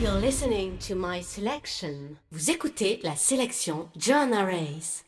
You're listening to my selection. Vous écoutez la sélection John Arrays.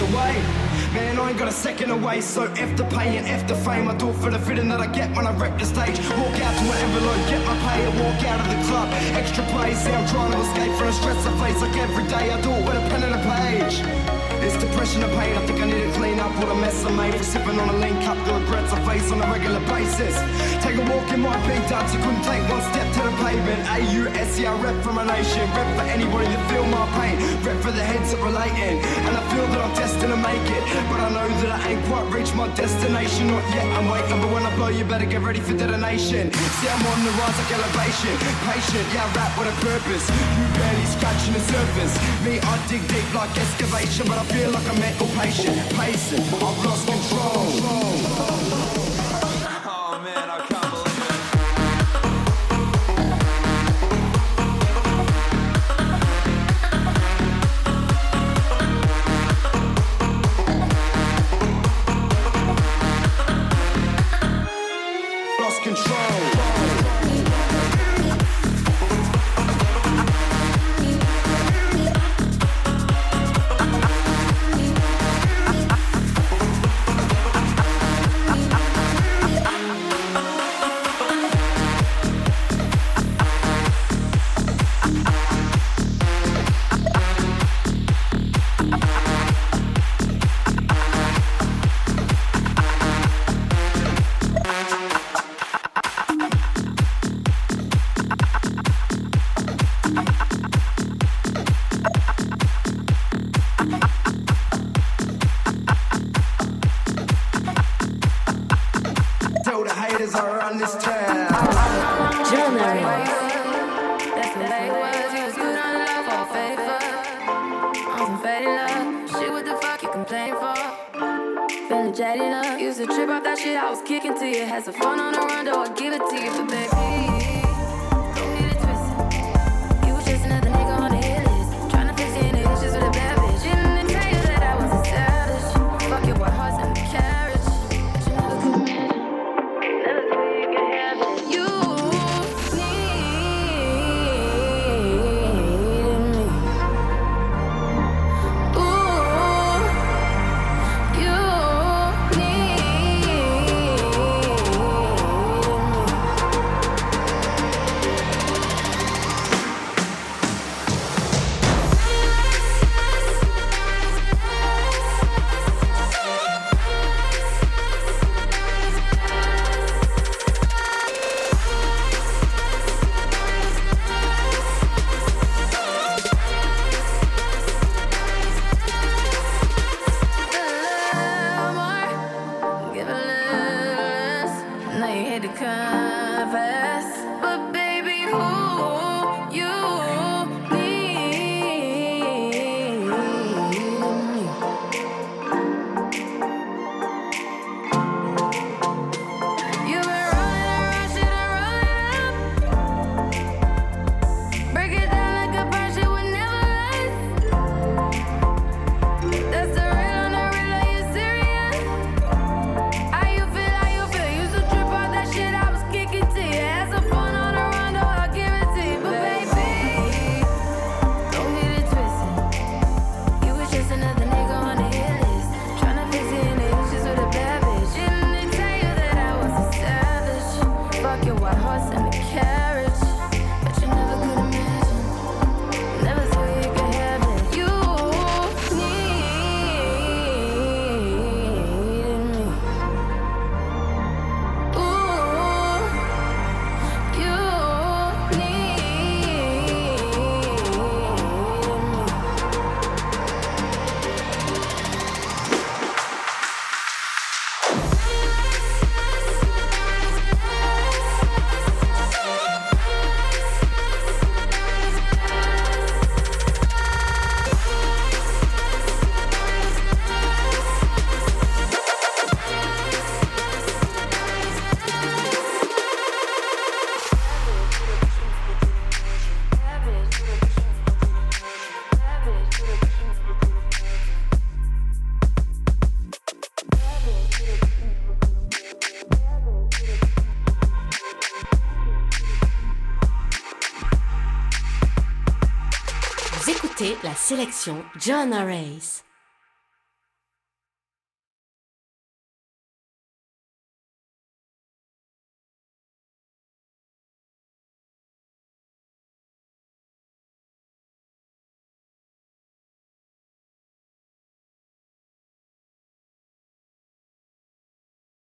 Away. Man, I ain't got a second away, So the pay and the fame. I do it for the feeling that I get when I wreck the stage. Walk out to an envelope, get my pay and walk out of the club. Extra play, see I'm trying to escape from the stress I face. Like every day I do it with a pen and a page. It's depression and pain. I think I need to clean up all the mess I made. For sipping on a lean cup, the regrets I face on a regular basis. Take a walk in my pink dubs, you couldn't take one step to the pavement. A-U-S-E, I rep for my nation. Rep for anybody that feel my pain. Rep for the heads that relating. And I feel that I'm destined to make it. But I know that I ain't quite reached my destination. Not yet, I'm waiting. But when I blow, you better get ready for detonation. See, I'm on the rise like elevation. Patient, yeah, I rap with a purpose. You barely scratching the surface. Me, I dig deep like excavation. But I feel like a mental patient, pacing. I've lost control. La sélection John Race.